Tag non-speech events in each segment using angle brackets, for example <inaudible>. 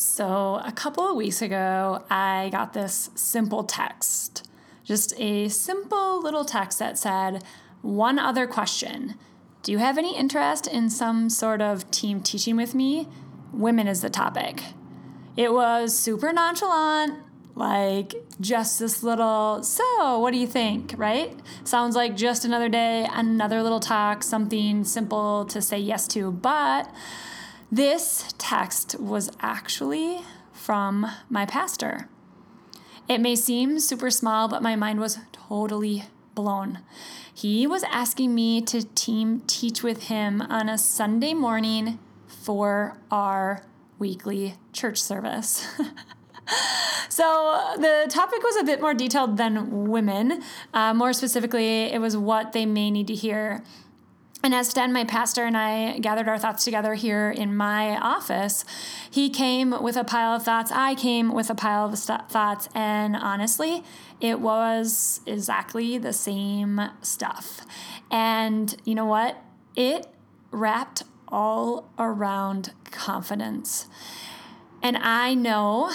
So, a couple of weeks ago, I got this simple text. Just a simple little text that said, One other question. Do you have any interest in some sort of team teaching with me? Women is the topic. It was super nonchalant, like just this little, so what do you think, right? Sounds like just another day, another little talk, something simple to say yes to. But this text was actually from my pastor. It may seem super small, but my mind was totally blown. He was asking me to team teach with him on a Sunday morning for our weekly church service. <laughs> so the topic was a bit more detailed than women. Uh, more specifically, it was what they may need to hear and as Sten, my pastor, and I gathered our thoughts together here in my office, he came with a pile of thoughts. I came with a pile of st- thoughts. And honestly, it was exactly the same stuff. And you know what? It wrapped all around confidence. And I know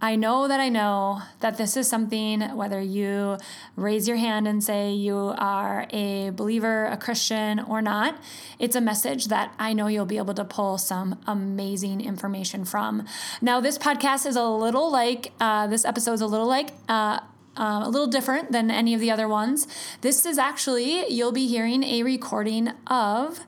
I know that I know that this is something, whether you raise your hand and say you are a believer, a Christian, or not, it's a message that I know you'll be able to pull some amazing information from. Now, this podcast is a little like, uh, this episode is a little like, uh, uh, a little different than any of the other ones. This is actually, you'll be hearing a recording of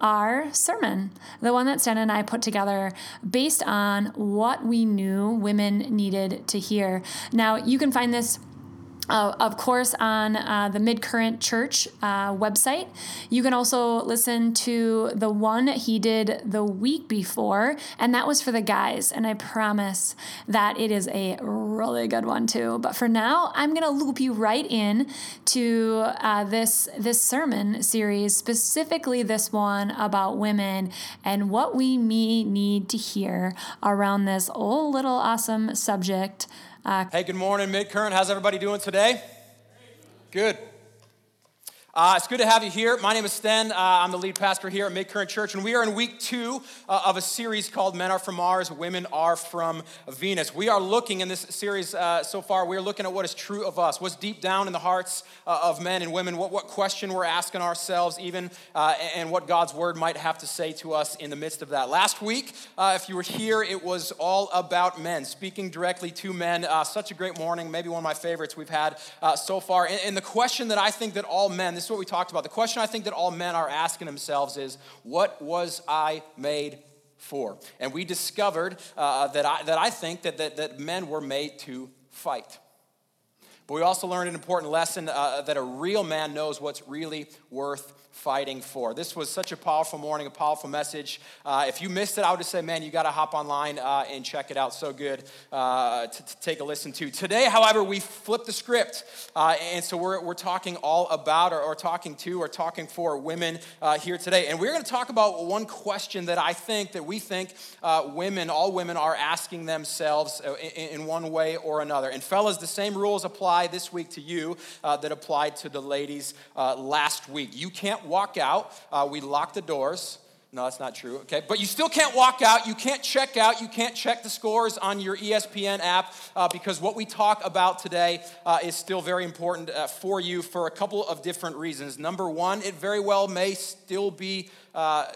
our sermon, the one that Sten and I put together based on what we knew women needed to hear. Now, you can find this uh, of course, on uh, the Midcurrent Church uh, website. You can also listen to the one he did the week before, and that was for the guys. And I promise that it is a really good one too. But for now, I'm gonna loop you right in to uh, this this sermon series, specifically this one about women and what we may need to hear around this old little awesome subject uh, hey, good morning, Midcurrent. How's everybody doing today? Good. Uh, it's good to have you here. My name is Sten. Uh, I'm the lead pastor here at Midcurrent Church, and we are in week two uh, of a series called Men Are From Mars, Women Are From Venus. We are looking in this series uh, so far, we are looking at what is true of us, what's deep down in the hearts uh, of men and women, what, what question we're asking ourselves, even, uh, and what God's word might have to say to us in the midst of that. Last week, if you were here, it was all about men, speaking directly to men. such a great morning, maybe one of my favorites we've had so far. And, and the question that I think that all men, this is what we talked about. The question I think that all men are asking themselves is, What was I made for? And we discovered uh, that, I, that I think that, that, that men were made to fight. But we also learned an important lesson uh, that a real man knows what's really worth fighting for. This was such a powerful morning, a powerful message. Uh, if you missed it, I would just say, man, you got to hop online uh, and check it out. So good uh, to, to, take a listen to. Today, however, we flipped the script. Uh, and so we're, we're talking all about, or, or talking to, or talking for women uh, here today. And we're going to talk about one question that I think, that we think uh, women, all women, are asking themselves in, in, one way or another. And fellas, the same rules apply this week to you that applied to the ladies last week. You can't walk out. Uh, we lock the doors. No, that's not true. Okay, but you still can't walk out. You can't check out. You can't check the scores on your ESPN app uh, because what we talk about today uh, is still very important uh, for you for a couple of different reasons. Number one, it very well may still be uh,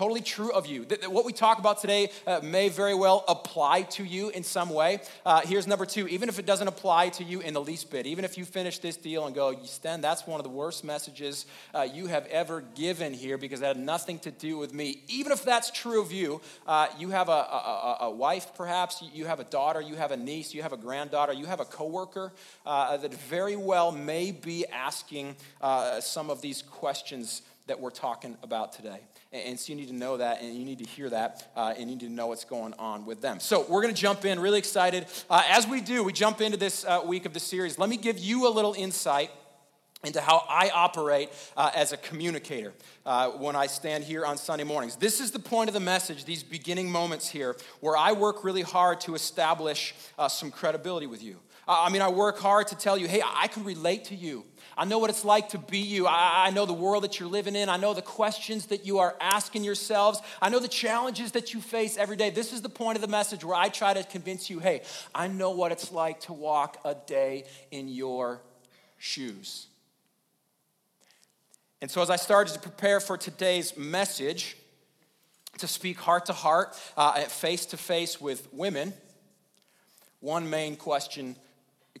totally true of you. What we talk about today uh, may very well apply to you in some way. Uh, here's number two even if it doesn't apply to you in the least bit, even if you finish this deal and go, Sten, that's one of the worst messages uh, you have ever given here because it had nothing to do with me. Even if that's true of you, uh, you have a, a, a, wife perhaps, you have a daughter, you have a niece, you have a granddaughter, you have a coworker uh, that very well may be asking uh, some of these questions that we're talking about today. And so you need to know that, and you need to hear that, uh, and you need to know what's going on with them. So we're going to jump in, really excited. Uh, as we do, we jump into this uh, week of the series. Let me give you a little insight into how I operate uh, as a communicator uh, when I stand here on Sunday mornings. This is the point of the message, these beginning moments here, where I work really hard to establish uh, some credibility with you. I mean, I work hard to tell you, hey, I can relate to you. I know what it's like to be you. I, I know the world that you're living in. I know the questions that you are asking yourselves. I know the challenges that you face every day. This is the point of the message where I try to convince you hey, I know what it's like to walk a day in your shoes. And so, as I started to prepare for today's message, to speak heart to heart, uh, face to face with women, one main question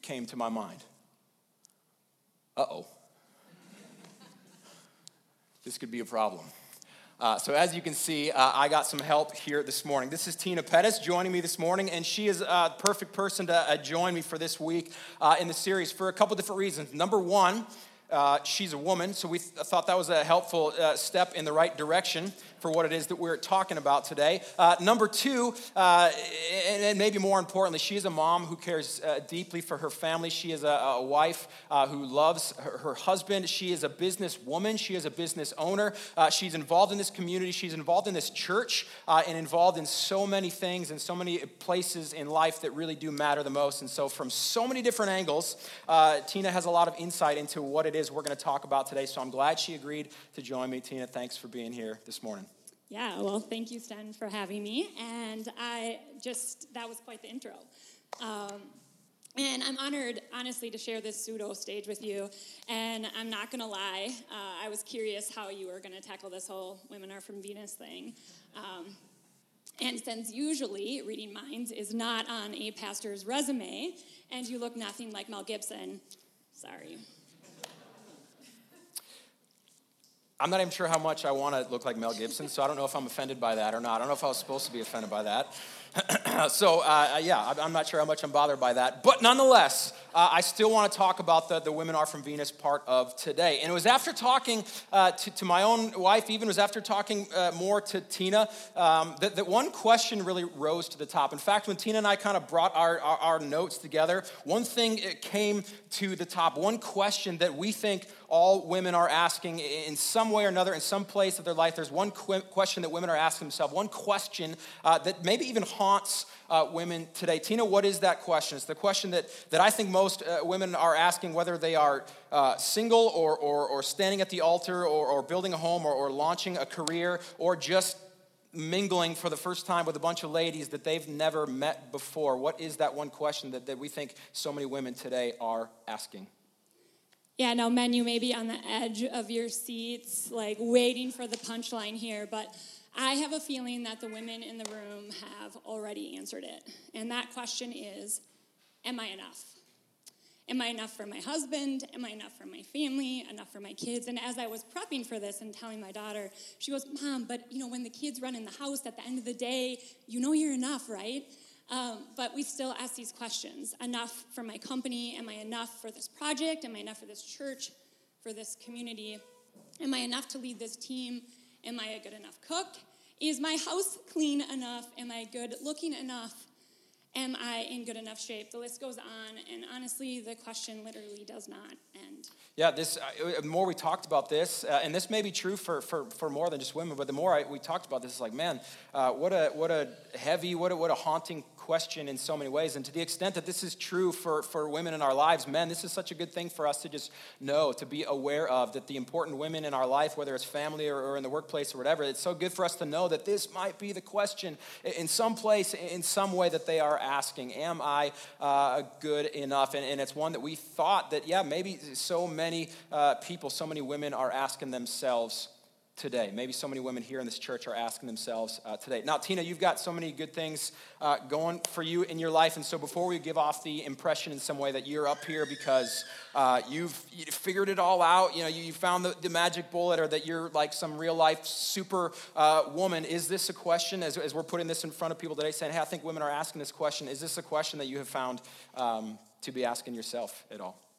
came to my mind. Uh oh. this could be a problem. Uh, so, as you can see, uh, I got some help here this morning. This is Tena Pettis joining me this morning, and she is a perfect person to uh, join me for this week uh, in the series for a couple different reasons. Number one, uh, she's a woman, so we th- thought that was a helpful uh, step in the right direction for what it is that we're talking about today. Uh, number two, uh, and, and, maybe more importantly, she is a mom who cares uh, deeply for her family. She is a, a wife uh, who loves her, her, husband. She is a business woman. She is a business owner. Uh, she's involved in this community. She's involved in this church uh, and involved in so many things and so many places in life that really do matter the most. And so, from so many different angles, Tena has a lot of insight into what it is we're going to talk about today. So, I'm glad she agreed to join me. Tena, thanks for being here this morning. Yeah, well, thank you, Sten, for having me. And I just, that was quite the intro. Um, and I'm honored, honestly, to share this pseudo stage with you. And I'm not going to lie, uh, I was curious how you were going to tackle this whole Women Are From Venus thing. Um, and since usually reading minds is not on a pastor's resume, and you look nothing like Mel Gibson, sorry. I'm not even sure how much I want to look like Mel Gibson, so I don't know if I'm offended by that or not. I don't know if I was supposed to be offended by that. <clears throat> so, uh, yeah, I'm not sure how much I'm bothered by that. But nonetheless, uh, I still want to talk about the, the Women Are From Venus part of today. And it was after talking uh, to, to, my own wife, even was after talking uh, more to Tena, um, that, that one question really rose to the top. In fact, when Tena and I kind of brought our, our, our notes together, one thing it came to the top, one question that we think all women are asking in some way or another, in some place of their life. There's one qu- question that women are asking themselves, one question uh, that maybe even haunts uh, women today. Tena, what is that question? It's the question that, that I think most uh, women are asking, whether they are uh, single or, or, or, standing at the altar or, or building a home or, or launching a career or just mingling for the first time with a bunch of ladies that they've never met before. What is that one question that, that we think so many women today are asking? Yeah, now, men, you may be on the edge of your seats, like waiting for the punchline here, but I have a feeling that the women in the room have already answered it. And that question is Am I enough? Am I enough for my husband? Am I enough for my family? Enough for my kids? And as I was prepping for this and telling my daughter, she goes, Mom, but you know, when the kids run in the house at the end of the day, you know you're enough, right? Um, but we still ask these questions Enough for my company? Am I enough for this project? Am I enough for this church, for this community? Am I enough to lead this team? Am I a good enough cook? Is my house clean enough? Am I good looking enough? Am I in good enough shape? The list goes on, and honestly, the question literally does not end. Yeah, this. Uh, the more we talked about this, uh, and this may be true for, for, for more than just women, but the more I, we talked about this, it's like, man, uh, what a what a heavy, what a, what a haunting question in so many ways. And to the extent that this is true for, for women in our lives, men, this is such a good thing for us to just know, to be aware of, that the important women in our life, whether it's family or, or in the workplace or whatever, it's so good for us to know that this might be the question in some place, in some way that they are asking, Am I uh, good enough? And, and, it's one that we thought that, yeah, maybe so many uh, people, so many women are asking themselves today? Maybe so many women here in this church are asking themselves uh, today. Now, Tena, you've got so many good things uh, going for you in your life. And so, before we give off the impression in some way that you're up here because uh, you've you figured it all out, you know, you, you found the, the, magic bullet, or that you're like some real life super uh, woman, is this a question, as, as, we're putting this in front of people today, saying, hey, I think women are asking this question, is this a question that you have found um, to be asking yourself at all?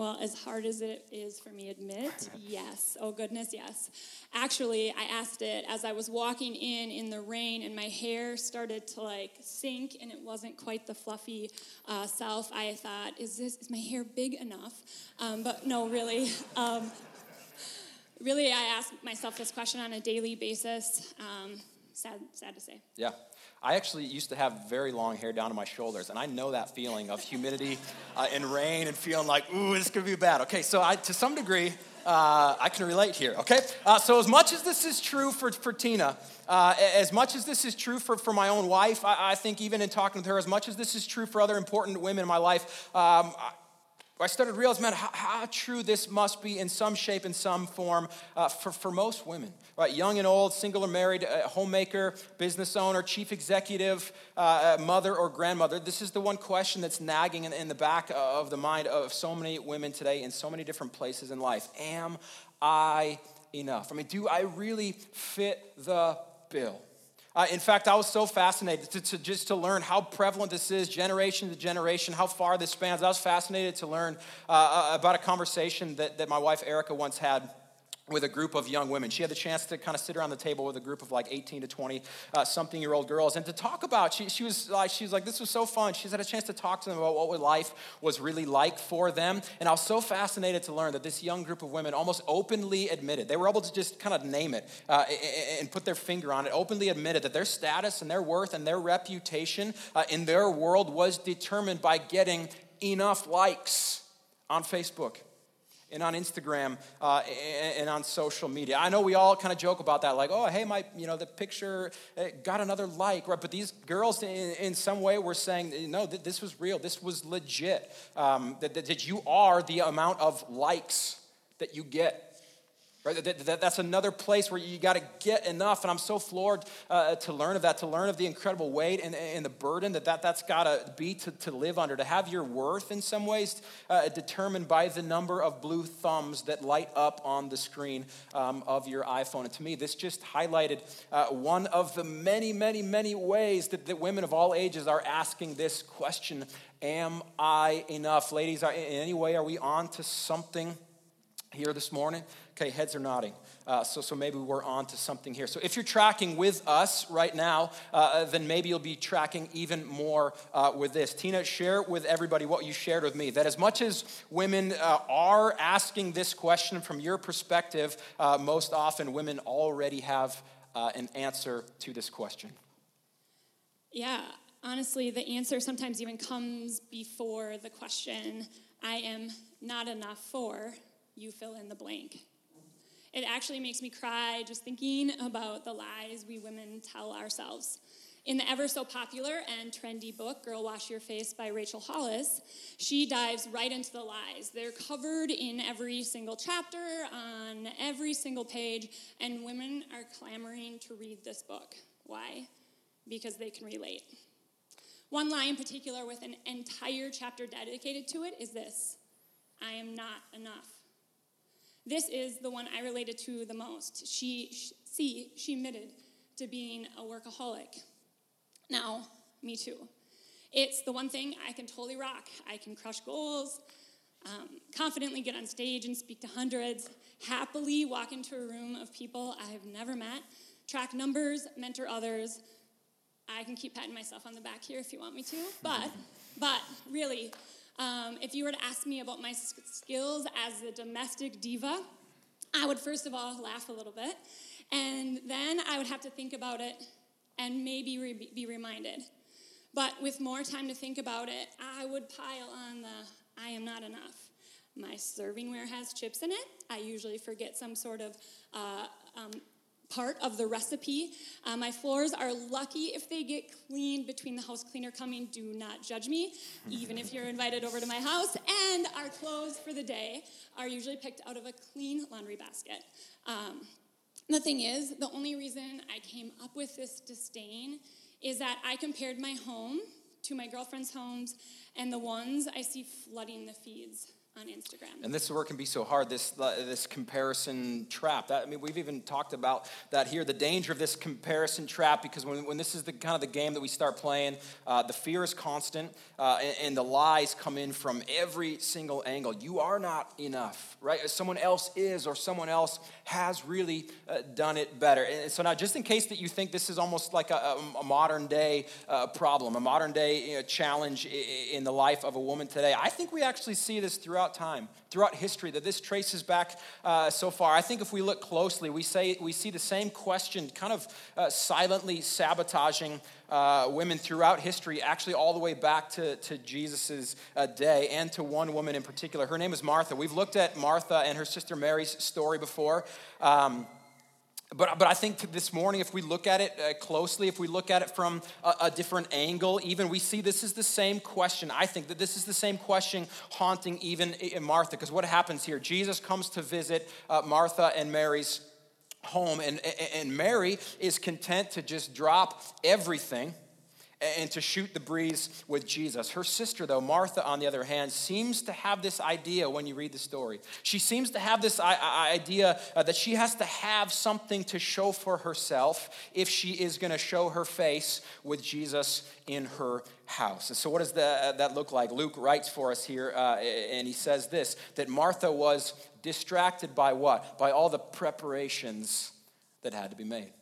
Well, as hard as it is for me to admit, <laughs> yes. Oh, goodness, yes. Actually, I asked it as I was walking in in the rain and my hair started to like sink and it wasn't quite the fluffy uh, self. I thought, is this, is my hair big enough? Um, but no, really. <laughs> Um, really, I ask myself this question on a daily basis. Um, sad, sad to say. Yeah. I actually used to have very long hair down to my shoulders, and I know that feeling of humidity uh, and rain and feeling like, ooh, this could be bad. Okay, so I, to some degree, uh, I can relate here, okay? Uh, so, as much as this is true for, for Tena, uh, as much as this is true for, for my own wife, I, I, think even in talking with her, as much as this is true for other important women in my life, um, I started to realize, man, how, how, true this must be in some shape, in some form, uh, for, for most women, right? Young and old, single or married, homemaker, business owner, chief executive, uh, uh, mother or grandmother. This is the one question that's nagging in, in the back of the mind of so many women today in so many different places in life. Am I enough? I mean, do I really fit the bill? Uh, in fact, I was so fascinated to, to, just to learn how prevalent this is, generation to generation, how far this spans. I was fascinated to learn uh, uh about a conversation that, that my wife Erica once had with a group of young women. She had the chance to kind of sit around the table with a group of like 18 to 20 uh, something year old girls and to talk about, she, she, was like, she was like, this was so fun. She's had a chance to talk to them about what life was really like for them. And I was so fascinated to learn that this young group of women almost openly admitted, they were able to just kind of name it uh, and put their finger on it, openly admitted that their status and their worth and their reputation uh, in their world was determined by getting enough likes on Facebook and on Instagram uh, and, on social media. I know we all kind of joke about that, like, oh, hey, my, you know, the picture eh, got another like, right? But these girls, in, in some way, were saying, no, this was real, this was legit. Um, that, that you are the amount of likes that you get Right? That, that, that's another place where you got to get enough. And I'm so floored uh, to learn of that, to learn of the incredible weight and, and the burden that, that that's got to be to, to live under, to have your worth in some ways uh, determined by the number of blue thumbs that light up on the screen um, of your iPhone. And to me, this just highlighted uh, one of the many, many, many ways that, that women of all ages are asking this question Am I enough? Ladies, in any way, are we on to something here this morning? Okay, heads are nodding. Uh, so, so maybe we're on to something here. So if you're tracking with us right now, uh, then maybe you'll be tracking even more uh, with this. Tena, share with everybody what you shared with me. That as much as women uh, are asking this question from your perspective, uh, most often women already have uh, an answer to this question. Yeah, honestly, the answer sometimes even comes before the question I am not enough for, you fill in the blank. It actually makes me cry just thinking about the lies we women tell ourselves. In the ever so popular and trendy book, Girl Wash Your Face by Rachel Hollis, she dives right into the lies. They're covered in every single chapter, on every single page, and women are clamoring to read this book. Why? Because they can relate. One lie in particular, with an entire chapter dedicated to it, is this I am not enough. This is the one I related to the most. She, see, she admitted to being a workaholic. Now, me too. It's the one thing I can totally rock. I can crush goals, um, confidently get on stage and speak to hundreds, happily walk into a room of people I have never met, track numbers, mentor others. I can keep patting myself on the back here if you want me to, but, but really, um, if you were to ask me about my skills as a domestic diva, I would first of all laugh a little bit, and then I would have to think about it and maybe re- be reminded. But with more time to think about it, I would pile on the I am not enough. My servingware has chips in it. I usually forget some sort of uh, um, part of the recipe. Uh, my floors are lucky if they get cleaned between the house cleaner coming. Do not judge me, even if you're invited over to my house. And our clothes for the day are usually picked out of a clean laundry basket. Um, the thing is, the only reason I came up with this disdain is that I compared my home to my girlfriend's homes and the ones I see flooding the feeds on Instagram. And this is where it can be so hard, this, uh, this comparison trap. That, I mean, we've even talked about that here, the danger of this comparison trap, because when, when this is the kind of the game that we start playing, uh, the fear is constant, uh, and, and, the lies come in from every single angle. You are not enough, right? Someone else is, or someone else has really uh, done it better. And so now, just in case that you think this is almost like a, a modern day uh, problem, a modern day you know, challenge in the life of a woman today, I think we actually see this throughout throughout time, throughout history, that this traces back uh, so far. I think if we look closely, we, say, we see the same question kind of uh, silently sabotaging uh, women throughout history, actually all the way back to, to Jesus' uh, day and to one woman in particular. Her name is Martha. We've looked at Martha and her sister Mary's story before. Um, but, but I think this morning, if we look at it uh, closely, if we look at it from a, a, different angle, even we see this is the same question. I think that this is the same question haunting even in Martha, because what happens here? Jesus comes to visit uh, Martha and Mary's home, and, and Mary is content to just drop everything and to shoot the breeze with Jesus. Her sister, though, Martha, on the other hand, seems to have this idea when you read the story. She seems to have this idea uh, that she has to have something to show for herself if she is going to show her face with Jesus in her house. So, what does uh, that look like? Luke writes for us here, uh, and he says this that Martha was distracted by what? By all the preparations that had to be made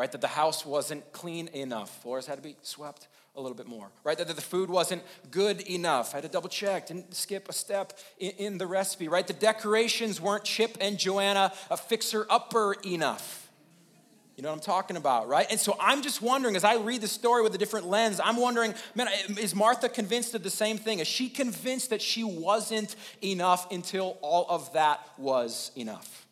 right? That the house wasn't clean enough. Floors had to be swept a little bit more, right? That the food wasn't good enough. I had to double check, didn't skip a step in, the recipe, right? The decorations weren't Chip and Joanna a fixer upper enough. You know what I'm talking about, right? And so I'm just wondering, as I read the story with a different lens, I'm wondering, man, is Martha convinced of the same thing? Is she convinced that she wasn't enough until all of that was enough?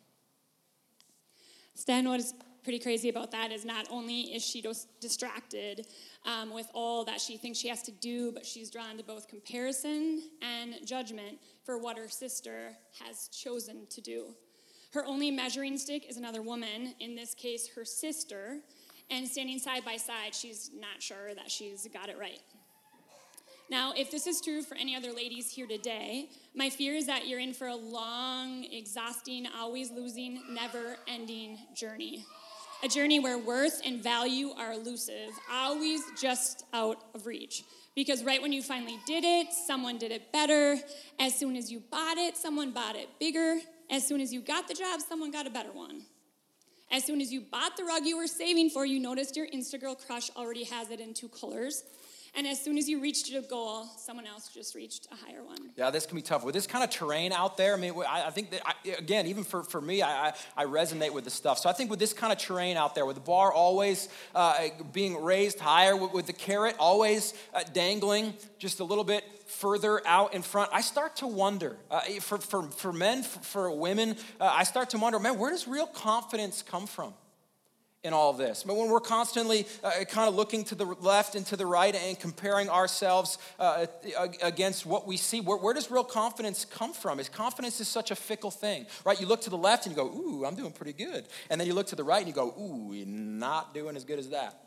Sten, what is pretty crazy about that is not only is she distracted um, with all that she thinks she has to do, but she's drawn to both comparison and judgment for what her sister has chosen to do. Her only measuring stick is another woman, in this case, her sister, and standing side by side, she's not sure that she's got it right. Now, if this is true for any other ladies here today, my fear is that you're in for a long, exhausting, always losing, never ending journey a journey where worth and value are elusive, always just out of reach. Because right when you finally did it, someone did it better. As soon as you bought it, someone bought it bigger. As soon as you got the job, someone got a better one. As soon as you bought the rug you were saving for, you noticed your Instagirl crush already has it in two colors. And as soon as you reached your goal, someone else just reached a higher one. Yeah, this can be tough. With this kind of terrain out there, I mean, I, think that, I, again, even for, for me, I, I resonate with the stuff. So I think with this kind of terrain out there, with the bar always uh, being raised higher, with, with the carrot always uh, dangling just a little bit further out in front, I start to wonder. Uh, for, for, for men, for, for women, uh, I start to wonder, man, where does real confidence come from? In all this. But when we're constantly uh, kind of looking to the left and to the right and comparing ourselves uh, against what we see, where, where, does real confidence come from? Is confidence is such a fickle thing, right? You look to the left and you go, "Ooh, I'm doing pretty good," and then you look to the right and you go, "Ooh, not doing as good as that."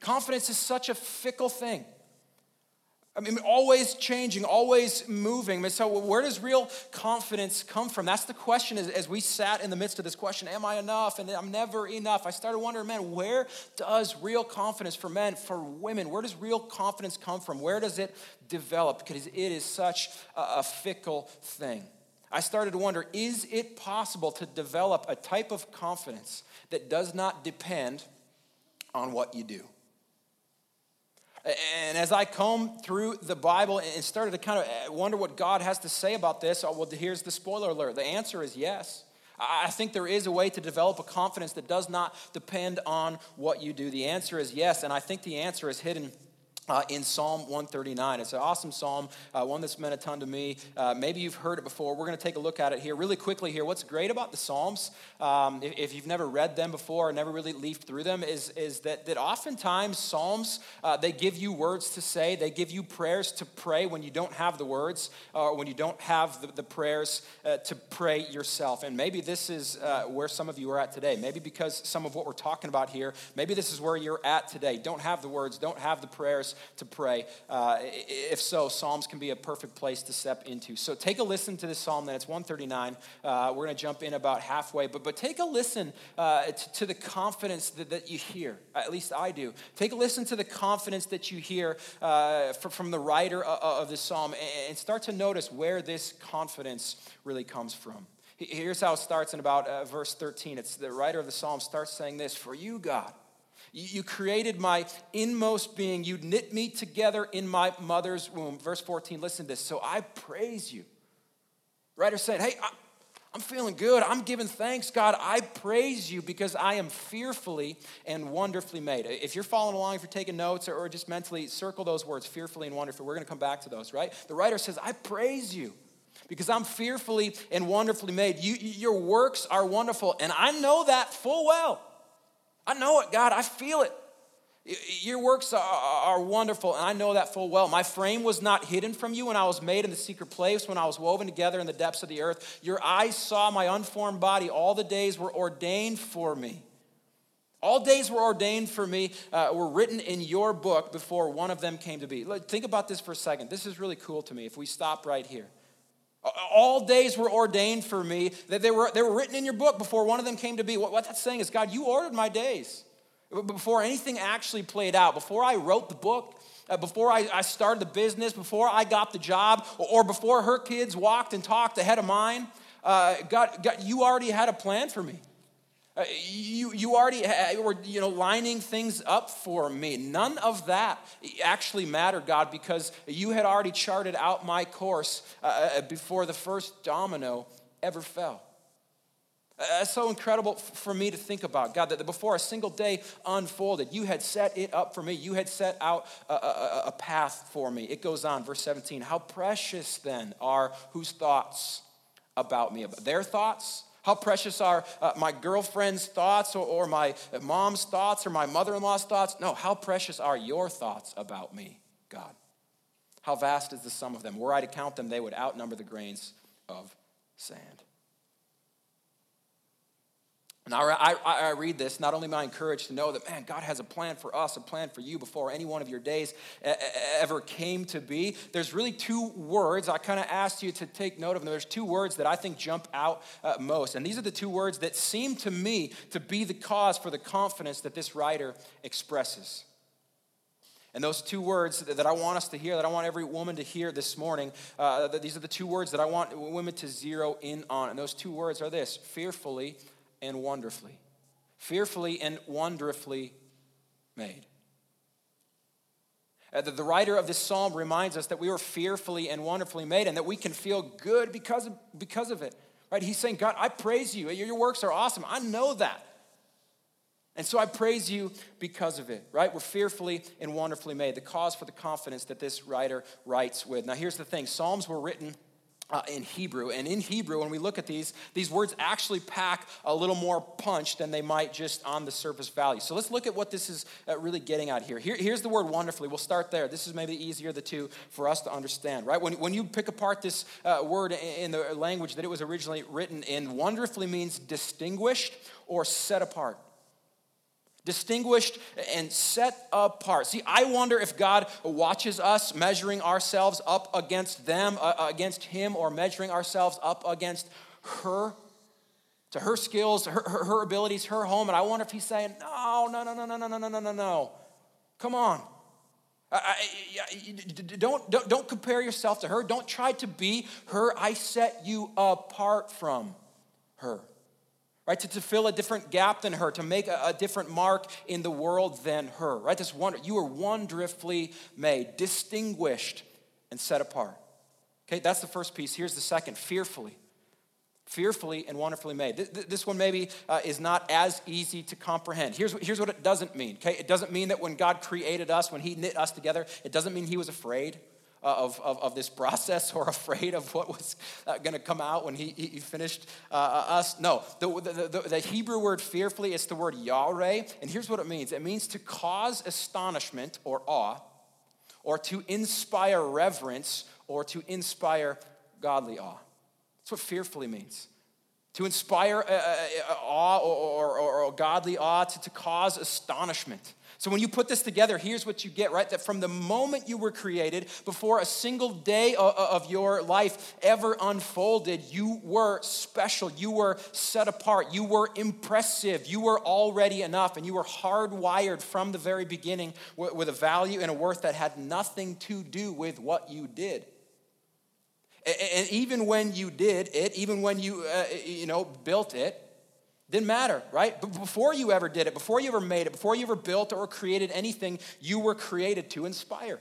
Confidence is such a fickle thing. I mean, always changing, always moving. So, where does real confidence come from? That's the question as, as we sat in the midst of this question Am I enough? And I'm never enough. I started wondering, man, where does real confidence for men, for women, where does real confidence come from? Where does it develop? Because it is such a, a fickle thing. I started to wonder is it possible to develop a type of confidence that does not depend on what you do? And as I combed through the Bible and started to kind of uh, wonder what God has to say about this, oh, well, here's the spoiler alert. The answer is yes. I think there is a way to develop a confidence that does not depend on what you do. The answer is yes, and I think the answer is hidden uh, in Psalm 139. It's an awesome psalm, uh, one that's meant a ton to me. Uh, maybe you've heard it before. We're going to take a look at it here really quickly. Here, what's great about the Psalms, um, if, if, you've never read them before or never really leafed through them, is, is that, that oftentimes Psalms uh, they give you words to say, they give you prayers to pray when you don't have the words or when you don't have the, the prayers uh, to pray yourself. And maybe this is uh, where some of you are at today. Maybe because some of what we're talking about here, maybe this is where you're at today. Don't have the words, don't have the to pray. Uh, if so, Psalms can be a perfect place to step into. So take a listen to this psalm. Then it's 139. Uh, we're going to jump in about halfway, but but take a listen uh, to, to, the confidence that, that, you hear. At least I do. Take a listen to the confidence that you hear uh, from, from the writer of, of this psalm, and start to notice where this confidence really comes from. Here's how it starts in about uh, verse 13. It's the writer of the psalm starts saying this For you, God, You created my inmost being. You knit me together in my mother's womb. Verse 14, listen to this. So I praise you. Writer said, Hey, I'm feeling good. I'm giving thanks, God. I praise you because I am fearfully and wonderfully made. If you're following along, if you're taking notes or, just mentally circle those words, fearfully and wonderfully. We're going to come back to those, right? The writer says, I praise you because I'm fearfully and wonderfully made. You, your works are wonderful, and I know that full well. I know it, God. I feel it. Your works are, wonderful, and I know that full well. My frame was not hidden from you when I was made in the secret place, when I was woven together in the depths of the earth. Your eyes saw my unformed body. All the days were ordained for me. All days were ordained for me, uh, were written in your book before one of them came to be. Think about this for a second. This is really cool to me if we stop right here. All days were ordained for me, that they were, they were written in your book before one of them came to be. What, what that's saying is, God, you ordered my days. Before anything actually played out, before I wrote the book, uh, before I, I, started the business, before I got the job, or, or, before her kids walked and talked ahead of mine, uh, God, God, you already had a plan for me. Uh, you, you already were you know, lining things up for me. None of that actually mattered, God, because you had already charted out my course uh, uh before the first domino ever fell. That's so incredible for me to think about, God, that before a single day unfolded, you had set it up for me. You had set out a, a, a, path for me. It goes on, verse 17. How precious then are whose thoughts about me? Their thoughts? How precious are uh, my girlfriend's thoughts or, or my mom's thoughts or my mother in law's thoughts? No, how precious are your thoughts about me, God? How vast is the sum of them? Were I to count them, they would outnumber the grains of sand. Now, I, I, I, read this, not only am I encouraged to know that, man, God has a plan for us, a plan for you before any one of your days ever came to be. There's really two words. I kind of asked you to take note of. There's two words that I think jump out uh, most. And these are the two words that seem to me to be the cause for the confidence that this writer expresses. And those two words that I want us to hear, that I want every woman to hear this morning, uh, these are the two words that I want women to zero in on. And those two words are this fearfully and wonderfully. Fearfully and wonderfully made. Uh, the, writer of this psalm reminds us that we were fearfully and wonderfully made and that we can feel good because of, because of it. Right? He's saying, God, I praise you. Your works are awesome. I know that. And so I praise you because of it, right? We're fearfully and wonderfully made. The cause for the confidence that this writer writes with. Now, here's the thing Psalms were written uh, in Hebrew. And in Hebrew, when we look at these, these words actually pack a little more punch than they might just on the surface value. So let's look at what this is uh, really getting at here. here. Here's the word wonderfully. We'll start there. This is maybe easier the two for us to understand, right? When, when you pick apart this uh, word in the language that it was originally written in, wonderfully means distinguished or set apart distinguished and set apart. See, I wonder if God watches us measuring ourselves up against them, uh, against Him, or measuring ourselves up against her, to her skills, her, her, her, abilities, her home. And I wonder if He's saying, no, no, no, no, no, no, no, no, no, no, no. Come on. I, I, don't, don't, don't compare yourself to her. Don't try to be her. I set you apart from her right? To, to fill a different gap than her, to make a, a, different mark in the world than her, right? This wonder, you are wonderfully made, distinguished, and set apart. Okay, that's the first piece. Here's the second fearfully. Fearfully and wonderfully made. This one maybe uh, is not as easy to comprehend. Here's, here's what it doesn't mean, okay? It doesn't mean that when God created us, when He knit us together, it doesn't mean He was afraid of, of, of, this process or <laughs> afraid of what was uh, going to come out when he, he finished uh, uh, us. No, the, the, the, the, Hebrew word fearfully is the word yare, and here's what it means it means to cause astonishment or awe, or to inspire reverence, or to inspire godly awe. That's what fearfully means. To inspire uh, uh, awe or, or, or, or godly awe, to, to cause astonishment. So when you put this together, here's what you get, right? That from the moment you were created, before a single day of your life ever unfolded, you were special. You were set apart. You were impressive. You were already enough. And you were hardwired from the very beginning with a value and a worth that had nothing to do with what you did. And even when you did it, even when you, uh, you know, built it, Didn't matter, right? But before you ever did it, before you ever made it, before you ever built or created anything, you were created to inspire.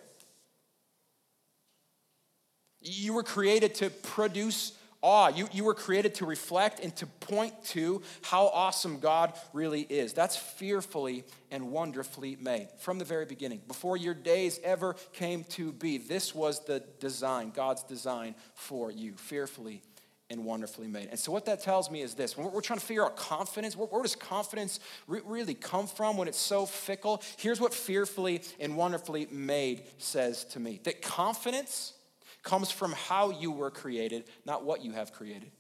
You were created to produce awe. You, you were created to reflect and to point to how awesome God really is. That's fearfully and wonderfully made from the very beginning. Before your days ever came to be, this was the design, God's design for you, fearfully and wonderfully made. And so, what that tells me is this when we're trying to figure out confidence, where, where does confidence re- really come from when it's so fickle? Here's what fearfully and wonderfully made says to me that confidence comes from how you were created, not what you have created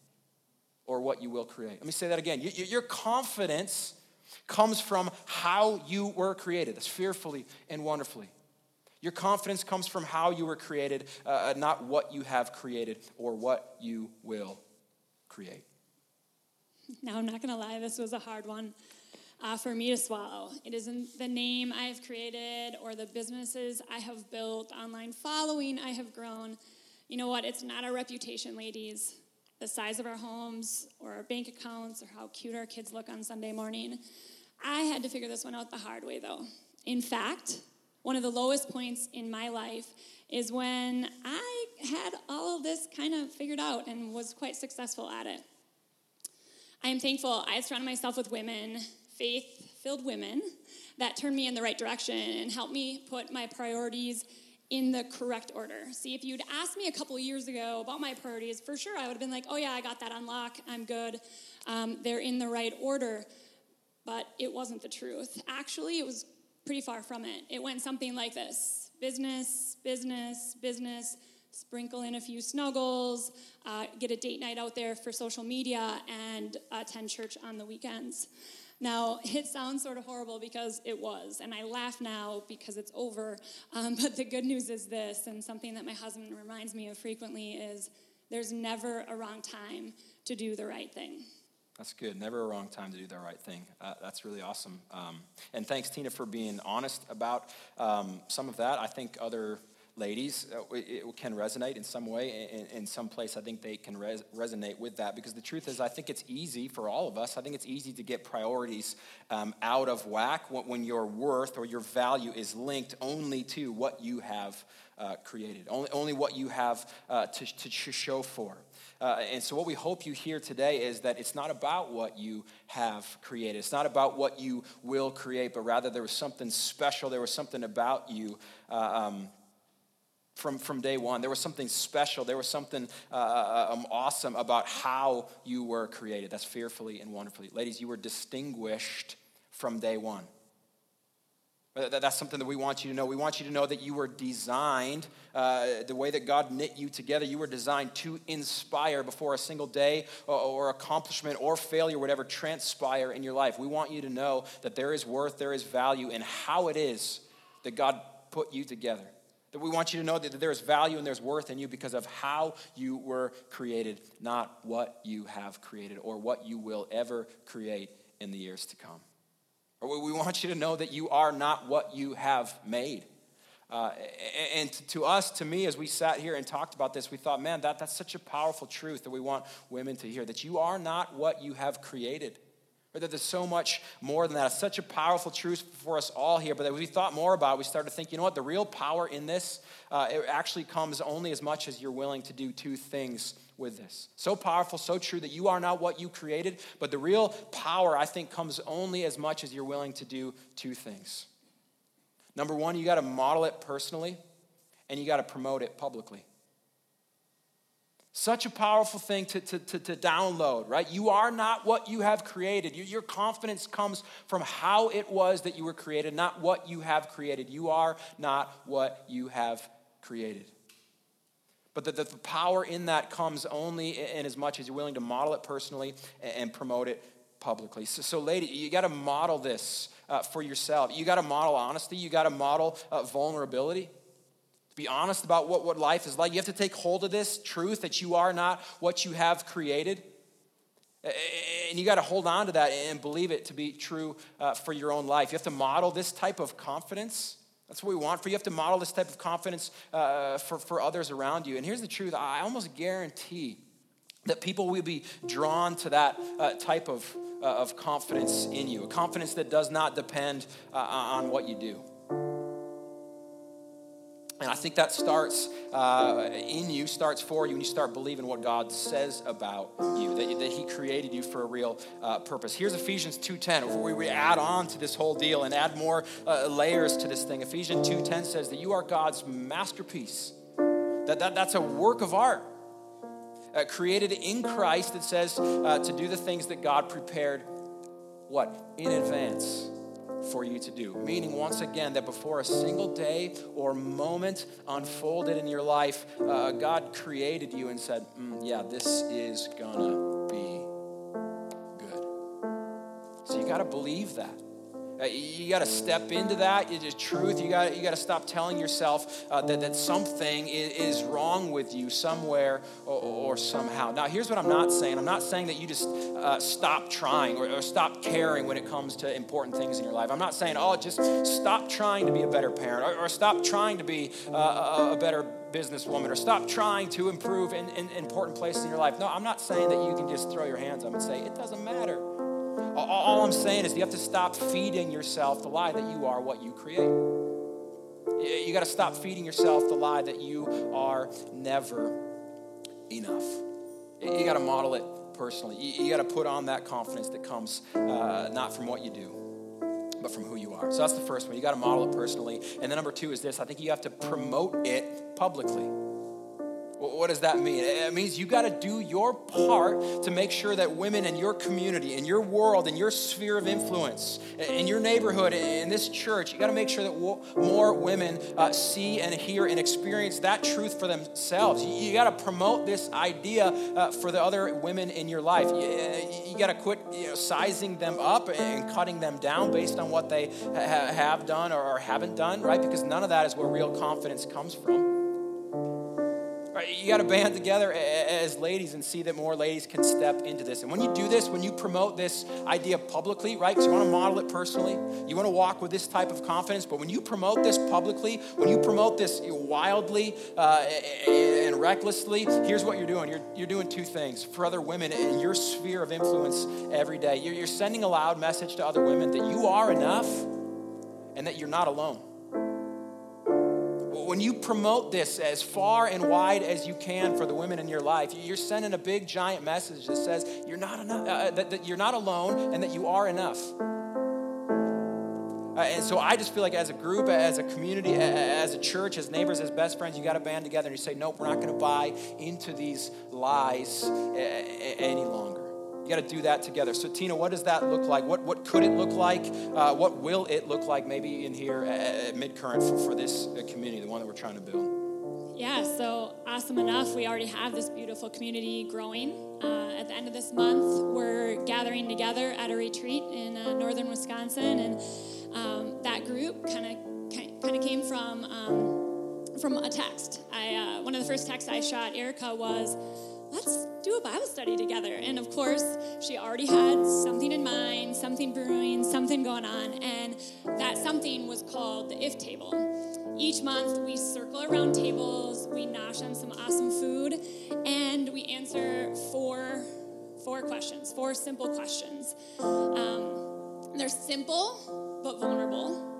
or what you will create. Let me say that again. Your confidence comes from how you were created. That's fearfully and wonderfully. Your confidence comes from how you were created, uh, uh, not what you have created or what you will create. <laughs> Now, I'm not going to lie, this was a hard one uh, for me to swallow. It isn't the name I have created or the businesses I have built, online following I have grown. You know what? It's not our reputation, ladies, the size of our homes or our bank accounts or how cute our kids look on Sunday morning. I had to figure this one out the hard way, though. In fact, one of the lowest points in my life is when I had all of this kind of figured out and was quite successful at it. I am thankful I surrounded myself with women, faith filled women, that turned me in the right direction and helped me put my priorities in the correct order. See, if you'd asked me a couple years ago about my priorities, for sure I would have been like, oh yeah, I got that on lock, I'm good, um, they're in the right order. But it wasn't the truth. Actually, it was pretty far from it. It went something like this business, business, business, sprinkle in a few snuggles, uh, get a date night out there for social media, and attend church on the weekends. Now, it sounds sort of horrible because it was, and I laugh now because it's over. Um, <laughs> but the good news is this, and something that my husband reminds me of frequently is there's never a wrong time to do the right thing. That's good. Never a wrong time to do the right thing. Uh, that's really awesome. Um, and thanks, Tena, for being honest about um, some of that. I think other ladies, uh, it, can resonate in some way. In, in some place, I think they can res- resonate with that because the truth is, I think it's easy for all of us. I think it's easy to get priorities um, out of whack when your worth or your value is linked only to what you have uh, created, only, only what you have uh, to, to show for. Uh, and so, what we hope you hear today is that it's not about what you have created. It's not about what you will create, but rather there was something special. There was something about you uh, um, from, from day one. There was something special. There was something uh, uh, um, awesome about how you were created. That's fearfully and wonderfully. Ladies, you were distinguished from day one. That's something that we want you to know. We want you to know that you were designed, uh, the way that God knit you together, you were designed to inspire before a single day or, or, accomplishment or failure would ever transpire in your life. We want you to know that there is worth, there is value in how it is that God put you together. That we want you to know that there's value and there's worth in you because of how you were created, not what you have created or what you will ever create in the years to come. Or we want you to know that you are not what you have made. Uh, and to us, to me, as we sat here and talked about this, we thought, man, that, that's such a powerful truth that we want women to hear that you are not what you have created. Or that there's so much more than that. It's such a powerful truth for us all here. But as we thought more about it, we started to think, you know what? The real power in this, uh, it actually comes only as much as you're willing to do two things with this. So powerful, so true that you are not what you created. But the real power, I think, comes only as much as you're willing to do two things. Number one, you got to model it personally, and you got to promote it publicly. Such a powerful thing to, to, to, to, download, right? You are not what you have created. Your confidence comes from how it was that you were created, not what you have created. You are not what you have created. But the, the, power in that comes only in as much as you're willing to model it personally and, and promote it publicly. So, so lady, you got to model this uh, for yourself. You got to model honesty. You got to model uh, vulnerability. Be honest about what, what life is like. You have to take hold of this truth that you are not what you have created. And you got to hold on to that and believe it to be true uh, for your own life. You have to model this type of confidence. That's what we want for you. You have to model this type of confidence uh, for, for others around you. And here's the truth I almost guarantee that people will be drawn to that uh, type of uh, of confidence in you, a confidence that does not depend uh, on what you do. And I think that starts uh, in you, starts for you, when you start believing what God says about you, that, that He created you for a real uh, purpose. Here's Ephesians 2.10, where we add on to this whole deal and add more uh, layers to this thing. Ephesians 2.10 says that you are God's masterpiece, that, that that's a work of art. Uh, created in Christ, that says uh, to do the things that God prepared, what? In advance for you to do. Meaning, once again, that before a single day or moment unfolded in your life, uh, God created you and said, mm, Yeah, this is gonna be good. So you gotta believe that. Uh, you got to step into that. It is truth. You got you got to stop telling yourself uh, that, that something is, wrong with you somewhere or, or, somehow. Now, here's what I'm not saying. I'm not saying that you just uh, stop trying or, or, stop caring when it comes to important things in your life. I'm not saying, oh, just stop trying to be a better parent or, or stop trying to be uh, a, a better businesswoman or stop trying to improve in, in, important places in your life. No, I'm not saying that you can just throw your hands up and say, it doesn't matter. All I'm saying is you have to stop feeding yourself the lie that you are what you create. You got to stop feeding yourself the lie that you are never enough. You got to model it personally. You, got to put on that confidence that comes uh, not from what you do, but from who you are. So that's the first one. You got to model it personally. And then number two is this I think you have to promote it publicly. What does that mean? It means you got to do your part to make sure that women in your community, in your world, in your sphere of influence, in your neighborhood, in this church, you got to make sure that more women uh, see and hear and experience that truth for themselves. You, got to promote this idea uh, for the other women in your life. You, you got to quit you know, sizing them up and cutting them down based on what they ha- have done or haven't done, right? Because none of that is where real confidence comes from. You got to band together as ladies and see that more ladies can step into this. And when you do this, when you promote this idea publicly, right? Because you want to model it personally, you want to walk with this type of confidence. But when you promote this publicly, when you promote this wildly uh, and recklessly, here's what you're doing. You're, you're doing two things for other women in your sphere of influence every day. You're sending a loud message to other women that you are enough and that you're not alone when you promote this as far and wide as you can for the women in your life, you're sending a big giant message that says you're not enough, uh, that, that, you're not alone and that you are enough. Uh, and so I just feel like as a group, as a community, as a church, as neighbors, as best friends, you got to band together and you say, nope, we're not going to buy into these lies uh, any longer. You got to do that together. So, Tena, what does that look like? What, what could it look like? Uh, what will it look like maybe in here at Midcurrent for, for this uh, community, the one that we're trying to build? Yeah, so awesome enough. We already have this beautiful community growing. Uh, at the end of this month, we're gathering together at a retreat in uh, northern Wisconsin, and um, that group kind of kind of came from um, from a text. I uh, one of the first texts I shot Erica was let's do a Bible study together. And of course, she already had something in mind, something brewing, something going on. And that something was called the If Table. Each month, we circle around tables, we nosh on some awesome food, and we answer four, four questions, four simple questions. Um, they're simple, but vulnerable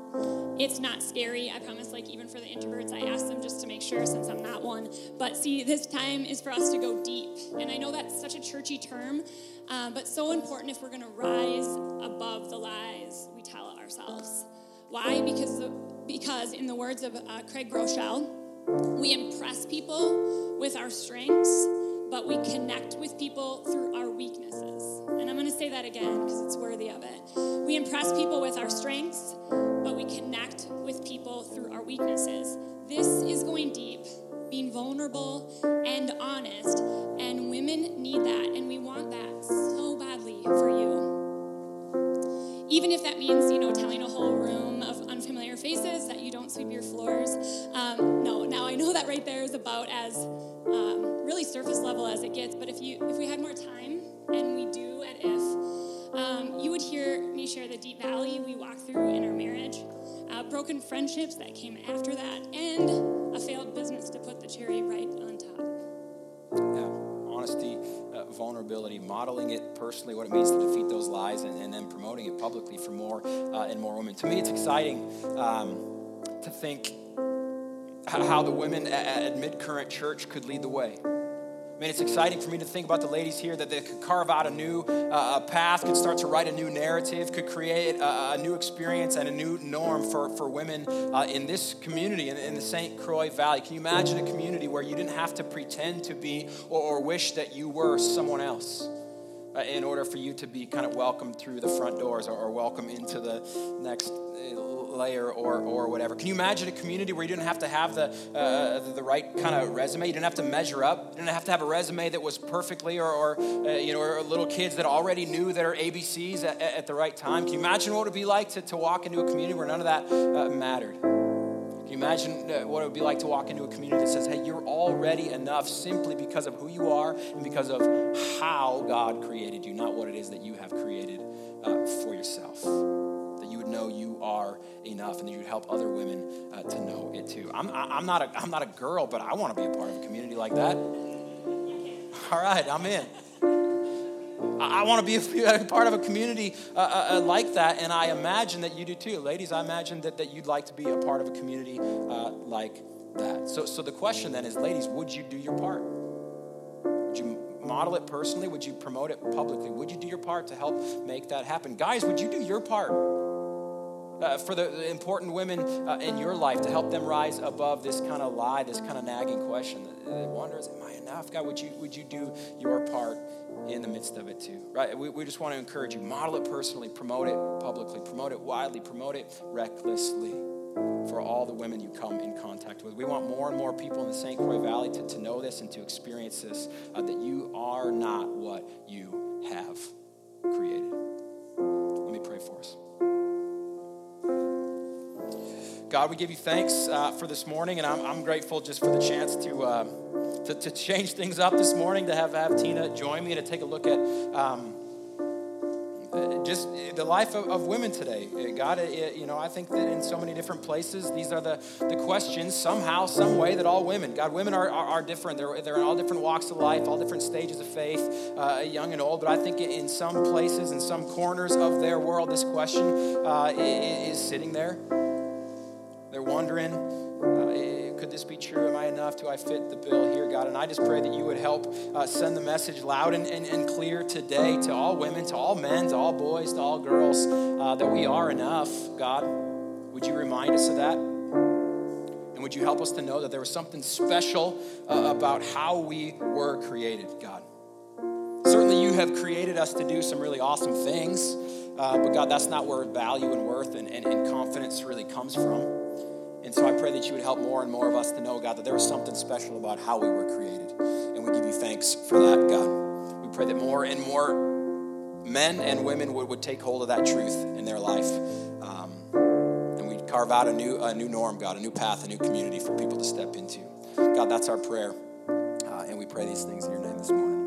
it's not scary, I promise, like even for the introverts, I ask them just to make sure since I'm not one. But see, this time is for us to go deep. And I know that's such a churchy term, uh, but so important if we're going to rise above the lies we tell ourselves. Why? Because, because in the words of uh, Craig Groeschel, we impress people with our strengths, but we connect with people through our weaknesses. And I'm going to say that again because it's worthy of it. We impress people with our strengths, but we connect with people through our weaknesses. This is going deep, being vulnerable and honest, and women need that, and we want that so badly for you. Even if that means, you know, telling a whole room of unfamiliar faces that you don't sweep your floors. Um, no, now I know that right there is about as um, really surface level as it gets, but if you if we had more time and we do at if um, you would hear me share the deep valley we walked through in our marriage, uh, broken friendships that came after that, and a failed business to put the cherry right on top. Yeah honesty, uh, vulnerability, modeling it personally, what it means to defeat those lies, and, and then promoting it publicly for more uh, and more women. To me, it's exciting um, to think how the women at, at Mid Current Church could lead the way. I mean, it's exciting for me to think about the ladies here that they could carve out a new uh, path, could start to write a new narrative, could create a, a new experience and a new norm for, for women uh, in this community, in, in, the St. Croix Valley. Can you imagine a community where you didn't have to pretend to be or, or wish that you were someone else? Uh, in order for you to be kind of welcomed through the front doors or, or welcome into the next layer or, or whatever. Can you imagine a community where you didn't have to have the, uh, the, right kind of resume? You didn't have to measure up. You didn't have to have a resume that was perfectly or, or uh, you know, or little kids that already knew their ABCs at, at, the right time. Can you imagine what it would be like to, to walk into a community where none of that uh, mattered? Can you imagine uh, what it would be like to walk into a community that says, hey, you're already enough simply because of who you are and because of how God created you, not what it is that you have created uh, for yourself? Would know you are enough and that you'd help other women uh, to know it too. I'm, I'm, not a, I'm not a girl, but I want to be a part of a community like that. <laughs> All right, I'm in. I, want to be <laughs> a, part of a community uh, uh, uh, like that, and I imagine that you do too. Ladies, I imagine that, that you'd like to be a part of a community uh, like that. So, so the question then is, ladies, would you do your part? Would you model it personally? Would you promote it publicly? Would you do your part to help make that happen? Guys, would you do your part? Uh, for the important women uh, in your life to help them rise above this kind of lie, this kind of nagging question that, that wonders, am I enough? God, would you, would you do your part in the midst of it too? Right? We, we just want to encourage you. Model it personally, promote it publicly, promote it widely, promote it recklessly for all the women you come in contact with. We want more and more people in the St. Croix Valley to, to know this and to experience this uh, that you are not what you have created. Let me pray for us. God, we give you thanks uh, for this morning, and I'm, I'm, grateful just for the chance to, uh, to, to, change things up this morning, to have, have Tena join me to take a look at um, uh, just the life of, of, women today. Uh, God, it, uh, you know, I think that in so many different places, these are the, the questions somehow, some way that all women, God, women are, are, are different. They're, they're in all different walks of life, all different stages of faith, uh, young and old. But I think in some places, in some corners of their world, this question uh, is sitting there. They're wondering, uh, could this be true? Am I enough? Do I fit the bill here, God? And I just pray that you would help uh, send the message loud and, and, and, clear today to all women, to all men, to all boys, to all girls, uh, that we are enough, God. Would you remind us of that? And would you help us to know that there was something special uh, about how we were created, God? Certainly, you have created us to do some really awesome things, uh, but God, that's not where value and worth and, and, and confidence really comes from. And so I pray that you would help more and more of us to know, God, that there was something special about how we were created. And we give you thanks for that, God. We pray that more and more men and women would, would take hold of that truth in their life. Um, and we'd carve out a new, a new norm, God, a new path, a new community for people to step into. God, that's our prayer. Uh, and we pray these things in your name this morning.